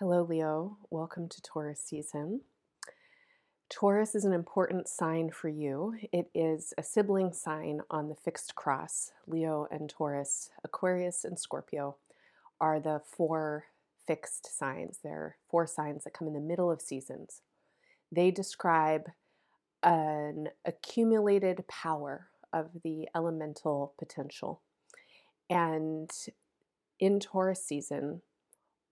Hello, Leo. Welcome to Taurus season. Taurus is an important sign for you. It is a sibling sign on the fixed cross. Leo and Taurus, Aquarius and Scorpio are the four fixed signs. They're four signs that come in the middle of seasons. They describe an accumulated power of the elemental potential. And in Taurus season,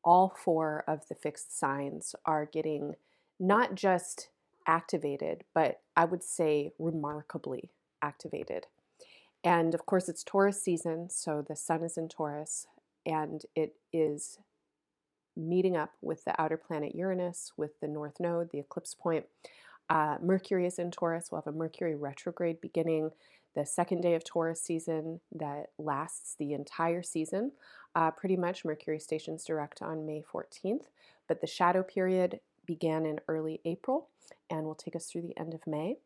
all four of the fixed signs are getting not just activated, but I would say remarkably activated. And of course, it's Taurus season, so the sun is in Taurus, and it is meeting up with the outer planet Uranus, with the North Node, the eclipse point. Uh, Mercury is in Taurus. We'll have a Mercury retrograde beginning the second day of Taurus season that lasts the entire season. Uh, pretty much, Mercury stations direct on May 14th, but the shadow period began in early April and will take us through the end of May.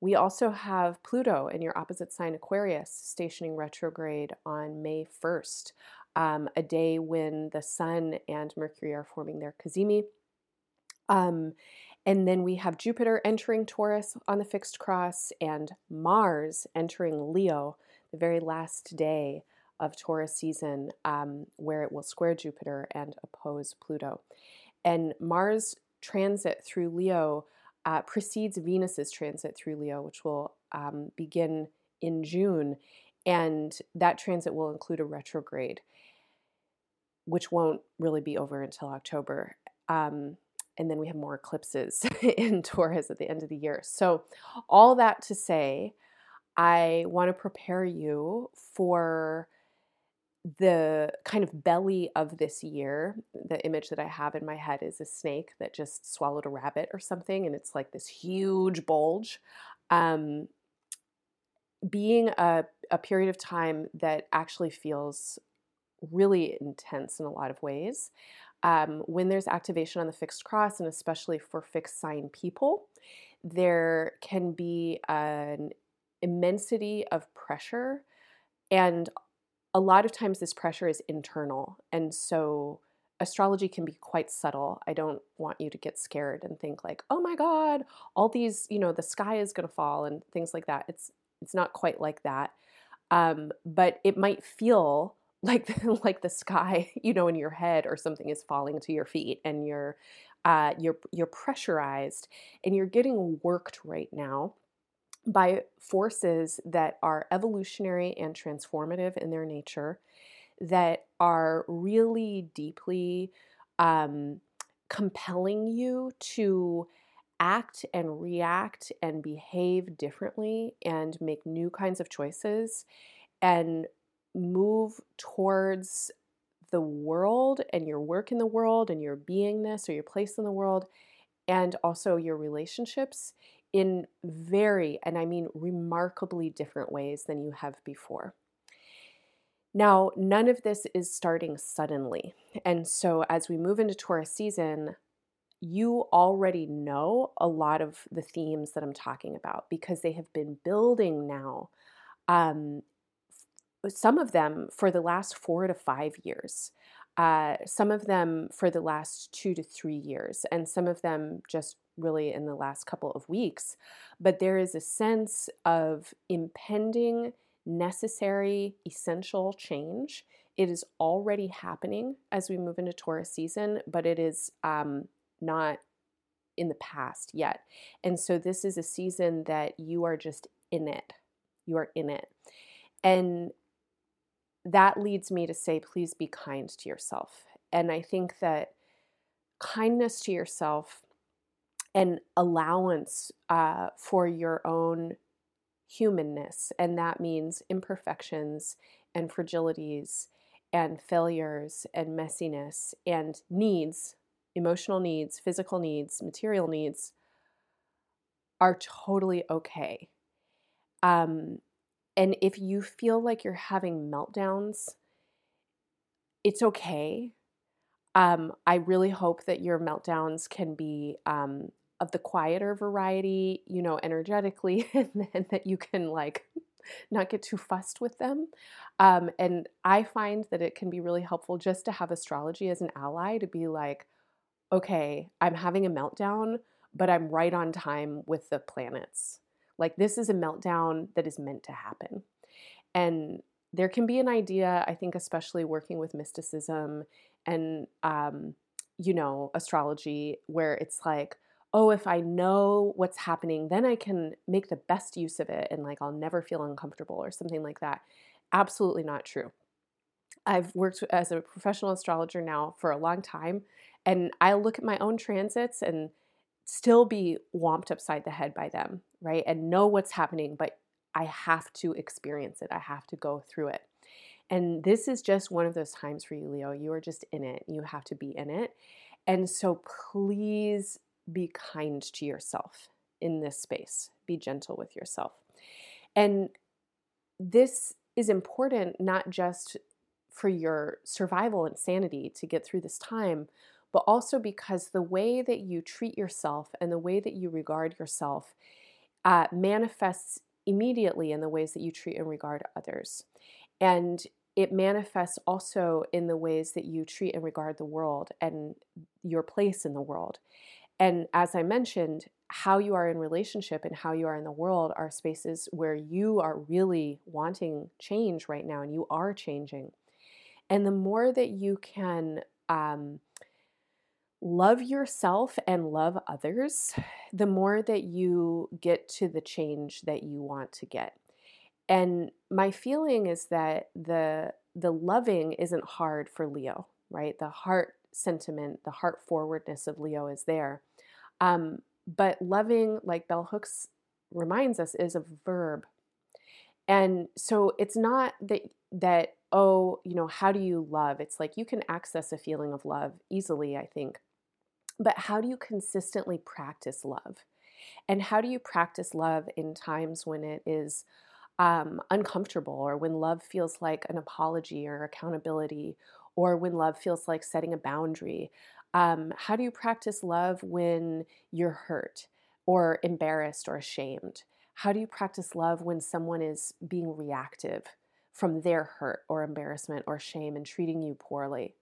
We also have Pluto in your opposite sign, Aquarius, stationing retrograde on May 1st, um, a day when the Sun and Mercury are forming their cazimi. Um, and then we have Jupiter entering Taurus on the fixed cross and Mars entering Leo the very last day of Taurus season, um, where it will square Jupiter and oppose Pluto. And Mars transit through Leo uh, precedes Venus's transit through Leo, which will um, begin in June. And that transit will include a retrograde, which won't really be over until October. Um, and then we have more eclipses in Taurus at the end of the year. So, all that to say, I want to prepare you for the kind of belly of this year. The image that I have in my head is a snake that just swallowed a rabbit or something, and it's like this huge bulge. Um, being a, a period of time that actually feels really intense in a lot of ways um, when there's activation on the fixed cross, and especially for fixed sign people, there can be an immensity of pressure. And a lot of times, this pressure is internal. And so, astrology can be quite subtle. I don't want you to get scared and think like, "Oh my god, all these, you know, the sky is going to fall" and things like that. It's it's not quite like that. Um, but it might feel like like the sky, you know, in your head or something is falling to your feet and you're uh, you're you're pressurized and you're getting worked right now by forces that are evolutionary and transformative in their nature that are really deeply um, compelling you to act and react and behave differently and make new kinds of choices and move towards the world and your work in the world and your beingness or your place in the world and also your relationships in very, and I mean remarkably different ways than you have before. Now, none of this is starting suddenly. And so, as we move into Taurus season, you already know a lot of the themes that I'm talking about because they have been building now um, some of them for the last four to five years, uh, some of them for the last two to three years, and some of them just really in the last couple of weeks. But there is a sense of impending, necessary, essential change. It is already happening as we move into Taurus season, but it is um, not in the past yet. And so this is a season that you are just in it. You are in it. And that leads me to say, please be kind to yourself. And I think that kindness to yourself and allowance uh, for your own humanness, and that means imperfections and fragilities and failures and messiness and needs, emotional needs, physical needs, material needs, are totally okay. Um, and if you feel like you're having meltdowns, it's okay. Um, I really hope that your meltdowns can be um, of the quieter variety, you know, energetically, and, that you can like not get too fussed with them. Um, and I find that it can be really helpful just to have astrology as an ally to be like, okay, I'm having a meltdown, but I'm right on time with the planets. Like, this is a meltdown that is meant to happen. And there can be an idea, I think, especially working with mysticism and, um, you know, astrology, where it's like, oh, if I know what's happening, then I can make the best use of it and like I'll never feel uncomfortable or something like that. Absolutely not true. I've worked as a professional astrologer now for a long time, and I look at my own transits and still be whomped upside the head by them, right? And know what's happening, but I have to experience it. I have to go through it. And this is just one of those times for you, Leo. You are just in it. You have to be in it. And so please be kind to yourself in this space. Be gentle with yourself. And this is important not just for your survival and sanity to get through this time, but also because the way that you treat yourself and the way that you regard yourself uh, manifests immediately in the ways that you treat and regard others. And it manifests also in the ways that you treat and regard the world and your place in the world. And as I mentioned, how you are in relationship and how you are in the world are spaces where you are really wanting change right now and you are changing. And the more that you can um, love yourself and love others, the more that you get to the change that you want to get. And my feeling is that the the loving isn't hard for Leo, right? The heart sentiment, the heart forwardness of Leo is there. Um, but loving, like Bell Hooks reminds us, is a verb. And so it's not that that oh, you know, how do you love? It's like you can access a feeling of love easily, I think. But how do you consistently practice love? And how do you practice love in times when it is um, uncomfortable or when love feels like an apology or accountability or when love feels like setting a boundary? Um, how do you practice love when you're hurt or embarrassed or ashamed? How do you practice love when someone is being reactive from their hurt or embarrassment or shame and treating you poorly?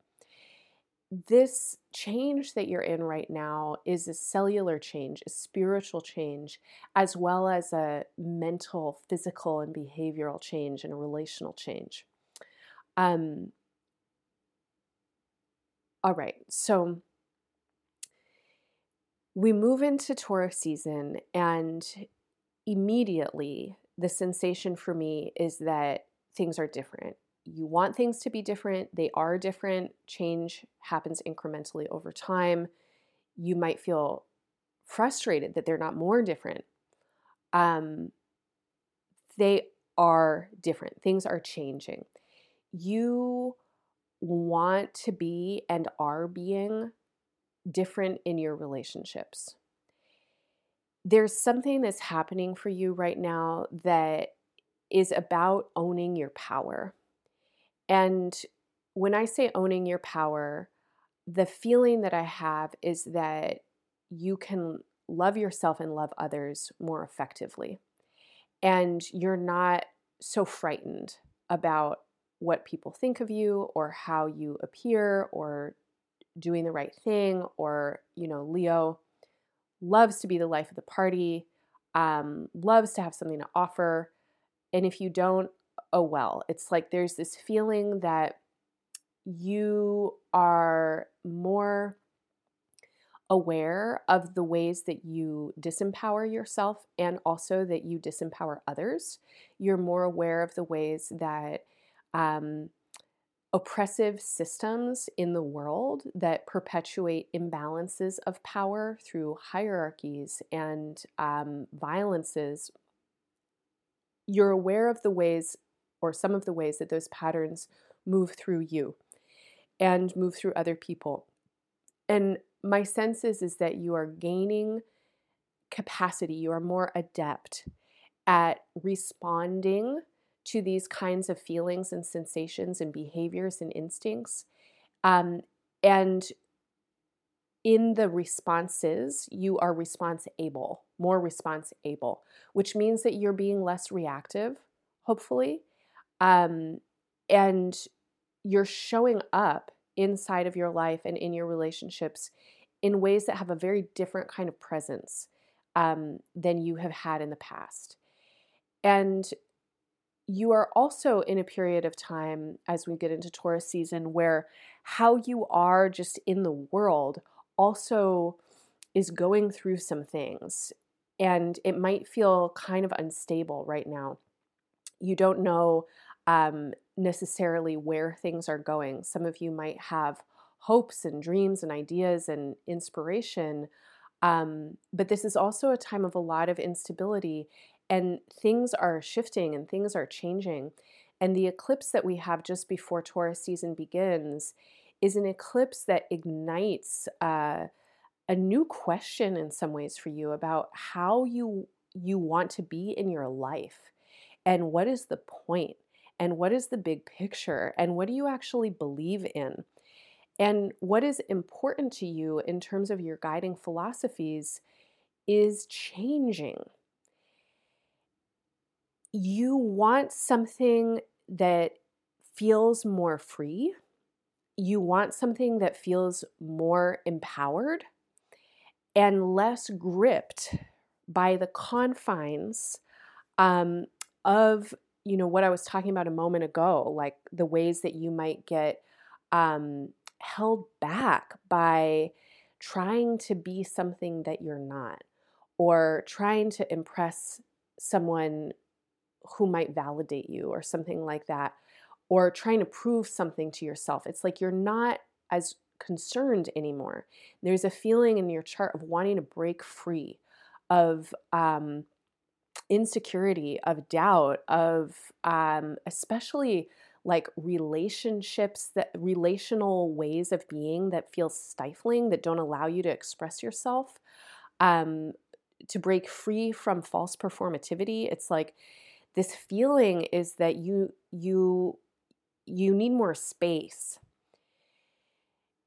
This change that you're in right now is a cellular change, a spiritual change, as well as a mental, physical, and behavioral change and a relational change. Um, all right, so we move into Taurus season, and immediately the sensation for me is that things are different you want things to be different, they are different. Change happens incrementally over time. You might feel frustrated that they're not more different. Um, they are different, things are changing. You want to be and are being different in your relationships. There's something that's happening for you right now that is about owning your power. And when I say owning your power, the feeling that I have is that you can love yourself and love others more effectively. And you're not so frightened about what people think of you or how you appear or doing the right thing or, you know, Leo loves to be the life of the party, um, loves to have something to offer. And if you don't, oh well. It's like there's this feeling that you are more aware of the ways that you disempower yourself and also that you disempower others. You're more aware of the ways that um, oppressive systems in the world that perpetuate imbalances of power through hierarchies and um, violences. You're aware of the ways or some of the ways that those patterns move through you and move through other people. And my sense is, is that you are gaining capacity, you are more adept at responding to these kinds of feelings and sensations and behaviors and instincts. Um, and in the responses, you are response able, more response able, which means that you're being less reactive, hopefully, um, and you're showing up inside of your life and in your relationships in ways that have a very different kind of presence um, than you have had in the past. And you are also in a period of time as we get into Taurus season where how you are just in the world also is going through some things. And it might feel kind of unstable right now. You don't know um, necessarily where things are going. Some of you might have hopes and dreams and ideas and inspiration. Um, but this is also a time of a lot of instability, and things are shifting and things are changing. And the eclipse that we have just before Taurus season begins is an eclipse that ignites uh, a new question in some ways for you about how you you want to be in your life and what is the point and what is the big picture and what do you actually believe in and what is important to you in terms of your guiding philosophies is changing. You want something that feels more free. You want something that feels more empowered and less gripped by the confines um, of you know what I was talking about a moment ago, like the ways that you might get um, held back by trying to be something that you're not or trying to impress someone who might validate you or something like that or trying to prove something to yourself. It's like you're not as concerned anymore. There's a feeling in your chart of wanting to break free of um, insecurity, of doubt, of um, especially like relationships that relational ways of being that feel stifling that don't allow you to express yourself um, to break free from false performativity it's like this feeling is that you you you need more space.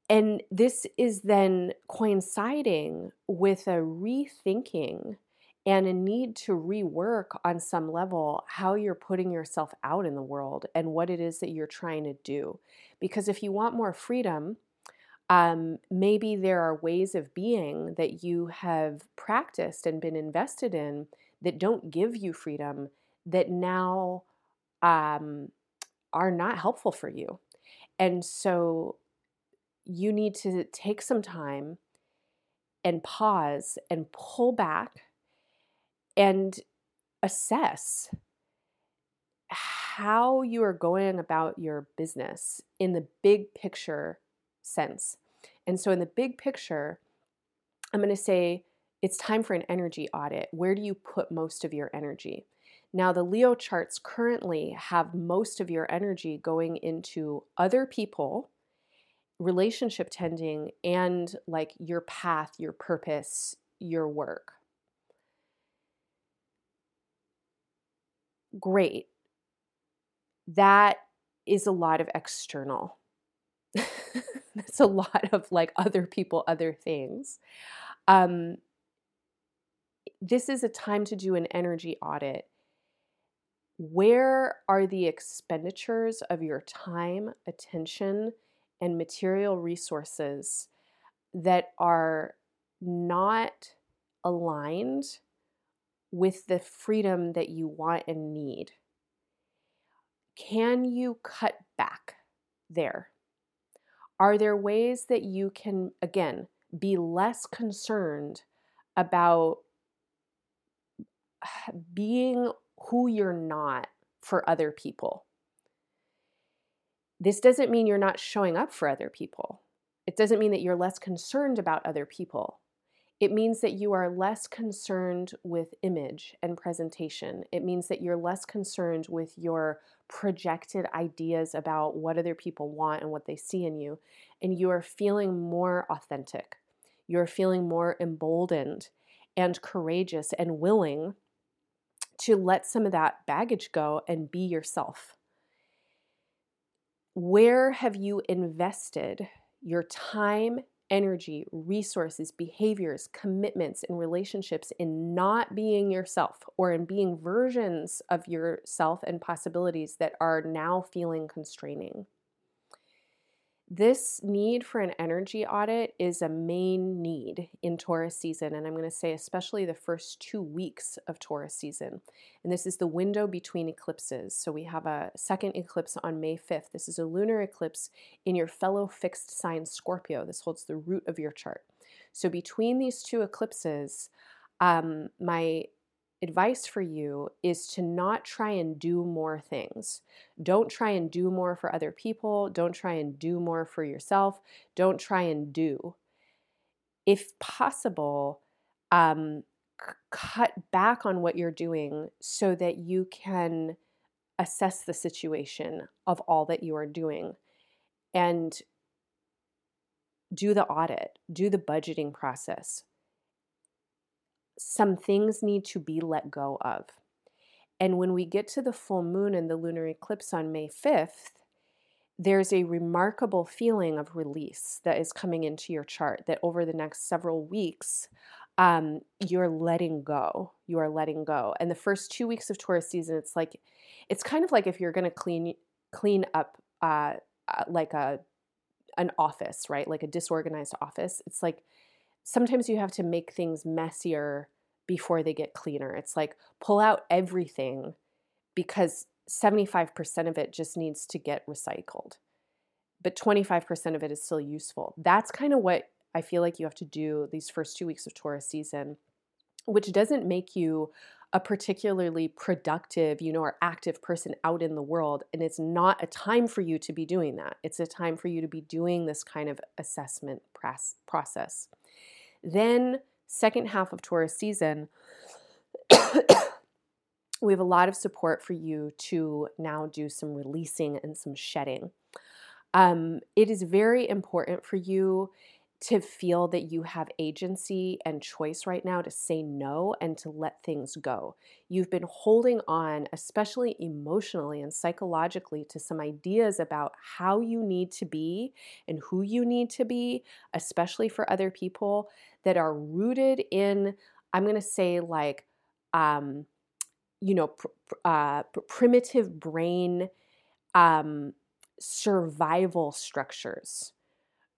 And this is then coinciding with a rethinking and a need to rework on some level how you're putting yourself out in the world and what it is that you're trying to do. Because if you want more freedom, um, maybe there are ways of being that you have practiced and been invested in that don't give you freedom that now um, are not helpful for you. And so you need to take some time and pause and pull back and assess how you are going about your business in the big picture sense. And so, in the big picture, I'm going to say it's time for an energy audit. Where do you put most of your energy? Now, the Leo charts currently have most of your energy going into other people, relationship tending, and like your path, your purpose, your work. Great. That is a lot of external. That's a lot of like other people, other things. Um, this is a time to do an energy audit. Where are the expenditures of your time, attention, and material resources that are not aligned with the freedom that you want and need. Can you cut back there? Are there ways that you can, again, be less concerned about being who you're not for other people? This doesn't mean you're not showing up for other people. It doesn't mean that you're less concerned about other people. It means that you are less concerned with image and presentation. It means that you're less concerned with your projected ideas about what other people want and what they see in you. And you are feeling more authentic. You're feeling more emboldened and courageous and willing to let some of that baggage go and be yourself. Where have you invested your time energy, resources, behaviors, commitments, and relationships in not being yourself or in being versions of yourself and possibilities that are now feeling constraining. This need for an energy audit is a main need in Taurus season. And I'm going to say, especially the first two weeks of Taurus season. And this is the window between eclipses. So we have a second eclipse on May 5th. This is a lunar eclipse in your fellow fixed sign Scorpio. This holds the root of your chart. So between these two eclipses, um, my advice for you is to not try and do more things. Don't try and do more for other people. Don't try and do more for yourself. Don't try and do. If possible, um, c- cut back on what you're doing so that you can assess the situation of all that you are doing and do the audit, do the budgeting process, some things need to be let go of. And when we get to the full moon and the lunar eclipse on May 5th, there's a remarkable feeling of release that is coming into your chart that over the next several weeks, um, you're letting go. You are letting go. And the first two weeks of Taurus season, it's like, it's kind of like if you're going to clean clean up uh, uh, like a an office, right? Like a disorganized office. It's like sometimes you have to make things messier before they get cleaner. It's like pull out everything because 75% of it just needs to get recycled. But 25% of it is still useful. That's kind of what I feel like you have to do these first two weeks of Taurus season, which doesn't make you a particularly productive, you know, or active person out in the world. And it's not a time for you to be doing that. It's a time for you to be doing this kind of assessment process. Then, second half of Taurus season, we have a lot of support for you to now do some releasing and some shedding. Um, it is very important for you to feel that you have agency and choice right now to say no and to let things go. You've been holding on, especially emotionally and psychologically, to some ideas about how you need to be and who you need to be, especially for other people, that are rooted in, I'm going to say, like, um, you know, pr- uh, primitive brain um, survival structures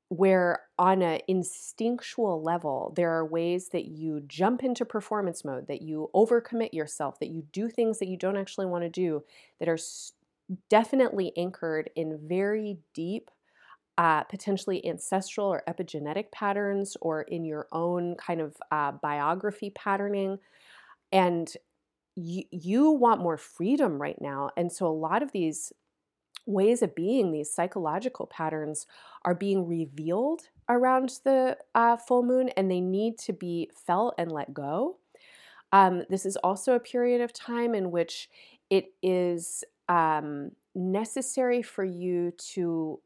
where on an instinctual level there are ways that you jump into performance mode that you overcommit yourself that you do things that you don't actually want to do that are definitely anchored in very deep uh, potentially ancestral or epigenetic patterns or in your own kind of uh, biography patterning and you, you want more freedom right now and so a lot of these ways of being, these psychological patterns, are being revealed around the uh, full moon and they need to be felt and let go. Um, this is also a period of time in which it is um, necessary for you to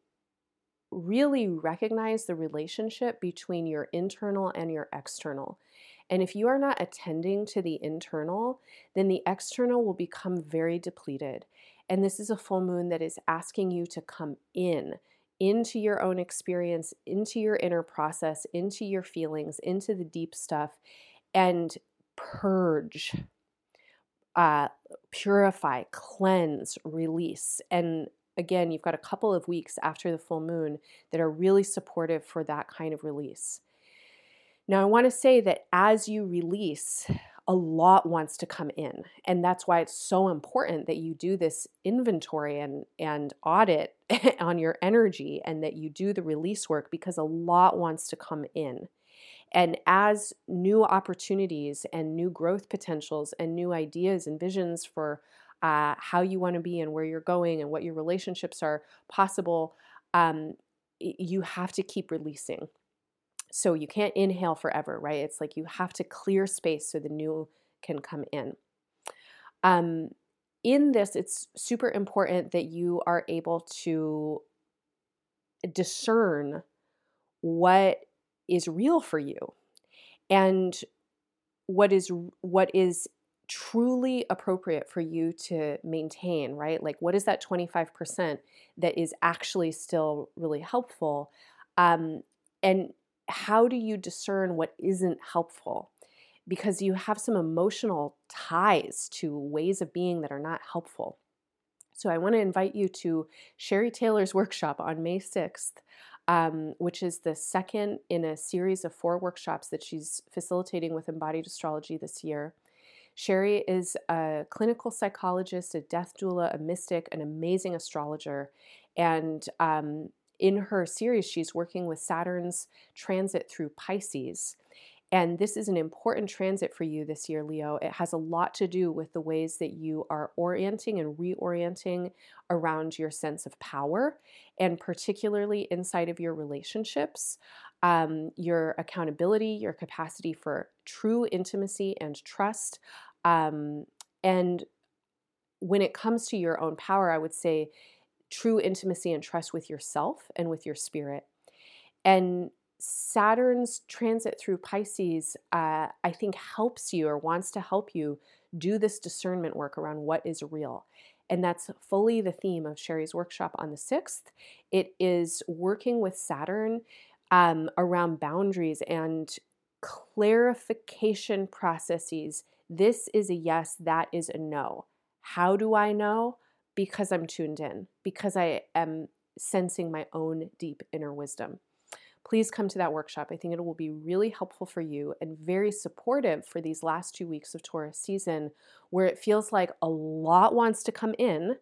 really recognize the relationship between your internal and your external. And if you are not attending to the internal, then the external will become very depleted. And this is a full moon that is asking you to come in, into your own experience, into your inner process, into your feelings, into the deep stuff, and purge, uh, purify, cleanse, release. And again, you've got a couple of weeks after the full moon that are really supportive for that kind of release. Now, I want to say that as you release, a lot wants to come in. And that's why it's so important that you do this inventory and, and audit on your energy and that you do the release work because a lot wants to come in. And as new opportunities and new growth potentials and new ideas and visions for uh, how you want to be and where you're going and what your relationships are possible, um, you have to keep releasing. So you can't inhale forever, right? It's like you have to clear space so the new can come in. Um, in this, it's super important that you are able to discern what is real for you and what is what is truly appropriate for you to maintain, right? Like, what is that 25% that is actually still really helpful? Um, and how do you discern what isn't helpful? Because you have some emotional ties to ways of being that are not helpful. So I want to invite you to Sherry Taylor's workshop on May 6th. Um, which is the second in a series of four workshops that she's facilitating with embodied astrology this year. Sherry is a clinical psychologist, a death doula, a mystic, an amazing astrologer. And um, in her series, she's working with Saturn's transit through Pisces. And this is an important transit for you this year, Leo. It has a lot to do with the ways that you are orienting and reorienting around your sense of power, and particularly inside of your relationships, um, your accountability, your capacity for true intimacy and trust. Um, and when it comes to your own power, I would say true intimacy and trust with yourself and with your spirit. And Saturn's transit through Pisces, uh, I think, helps you or wants to help you do this discernment work around what is real. And that's fully the theme of Sherry's workshop on the 6th. It is working with Saturn um, around boundaries and clarification processes. This is a yes, that is a no. How do I know? Because I'm tuned in, because I am sensing my own deep inner wisdom please come to that workshop. I think it will be really helpful for you and very supportive for these last two weeks of Taurus season, where it feels like a lot wants to come in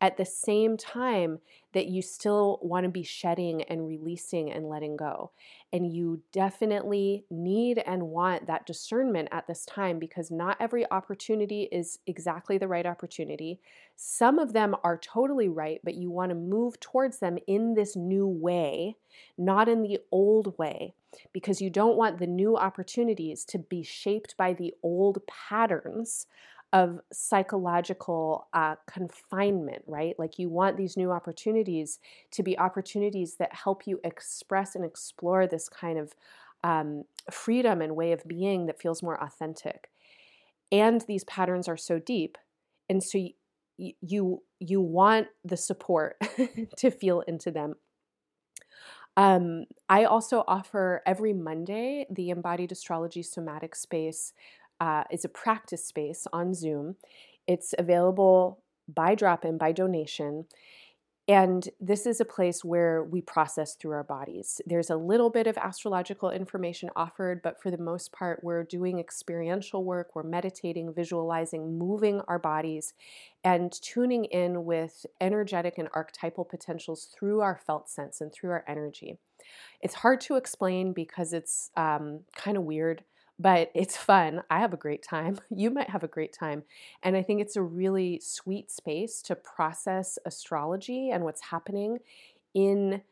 at the same time that you still want to be shedding and releasing and letting go. And you definitely need and want that discernment at this time because not every opportunity is exactly the right opportunity. Some of them are totally right, but you want to move towards them in this new way, not in the old way, because you don't want the new opportunities to be shaped by the old patterns of psychological uh, confinement, right? Like you want these new opportunities to be opportunities that help you express and explore this kind of um, freedom and way of being that feels more authentic. And these patterns are so deep, and so y- you you want the support to feel into them. Um, I also offer every Monday the embodied astrology somatic space uh, is a practice space on Zoom. It's available by drop in, by donation. And this is a place where we process through our bodies. There's a little bit of astrological information offered, but for the most part, we're doing experiential work, we're meditating, visualizing, moving our bodies, and tuning in with energetic and archetypal potentials through our felt sense and through our energy. It's hard to explain because it's um, kind of weird but it's fun. I have a great time. You might have a great time. And I think it's a really sweet space to process astrology and what's happening in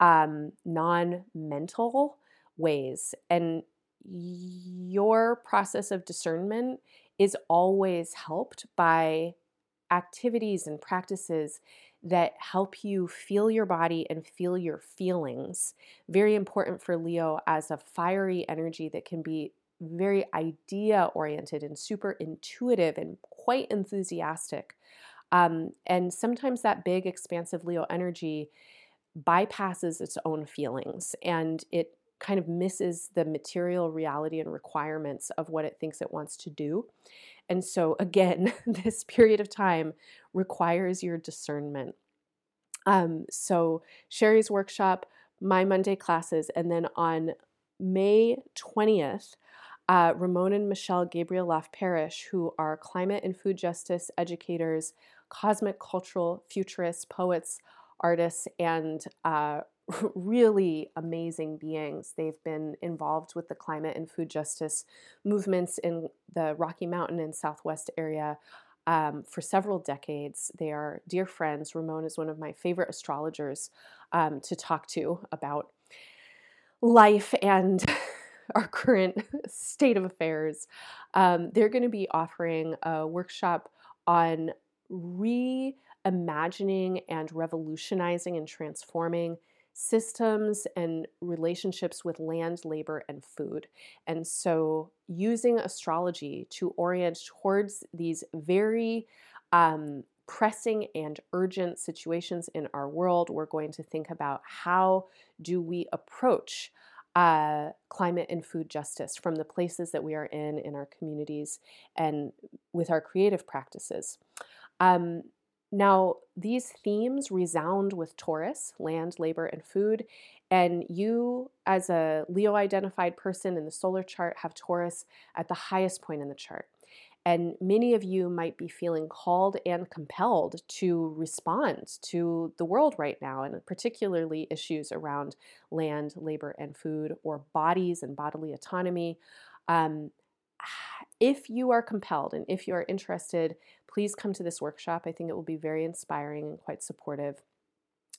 um, non mental ways. And your process of discernment is always helped by activities and practices that help you feel your body and feel your feelings. Very important for Leo as a fiery energy that can be very idea oriented and super intuitive and quite enthusiastic. Um, and sometimes that big, expansive Leo energy bypasses its own feelings and it kind of misses the material reality and requirements of what it thinks it wants to do. And so, again, this period of time requires your discernment. Um, so, Sherry's workshop, my Monday classes, and then on May 20th, uh, Ramon and Michelle Gabrieloff-Parish, who are climate and food justice educators, cosmic cultural futurists, poets, artists, and uh, really amazing beings. They've been involved with the climate and food justice movements in the Rocky Mountain and Southwest area um, for several decades. They are dear friends. Ramon is one of my favorite astrologers um, to talk to about life and our current state of affairs, um, they're going to be offering a workshop on reimagining and revolutionizing and transforming systems and relationships with land, labor, and food. And so, using astrology to orient towards these very um, pressing and urgent situations in our world, we're going to think about how do we approach uh, climate and food justice from the places that we are in, in our communities, and with our creative practices. Um, Now, these themes resound with Taurus land, labor, and food. And you, as a Leo identified person in the solar chart, have Taurus at the highest point in the chart. And many of you might be feeling called and compelled to respond to the world right now, and particularly issues around land, labor, and food, or bodies and bodily autonomy. Um, if you are compelled and if you are interested, please come to this workshop. I think it will be very inspiring and quite supportive.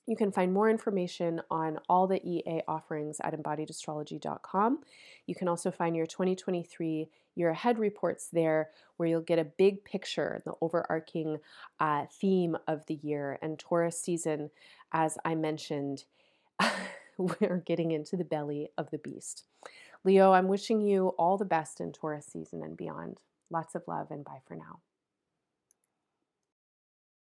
You can find more information on all the EA offerings at embodiedastrology.com. You can also find your 2023 year ahead reports there, where you'll get a big picture, the overarching uh, theme of the year. And Taurus season, as I mentioned, we're getting into the belly of the beast. Leo, I'm wishing you all the best in Taurus season and beyond. Lots of love and bye for now.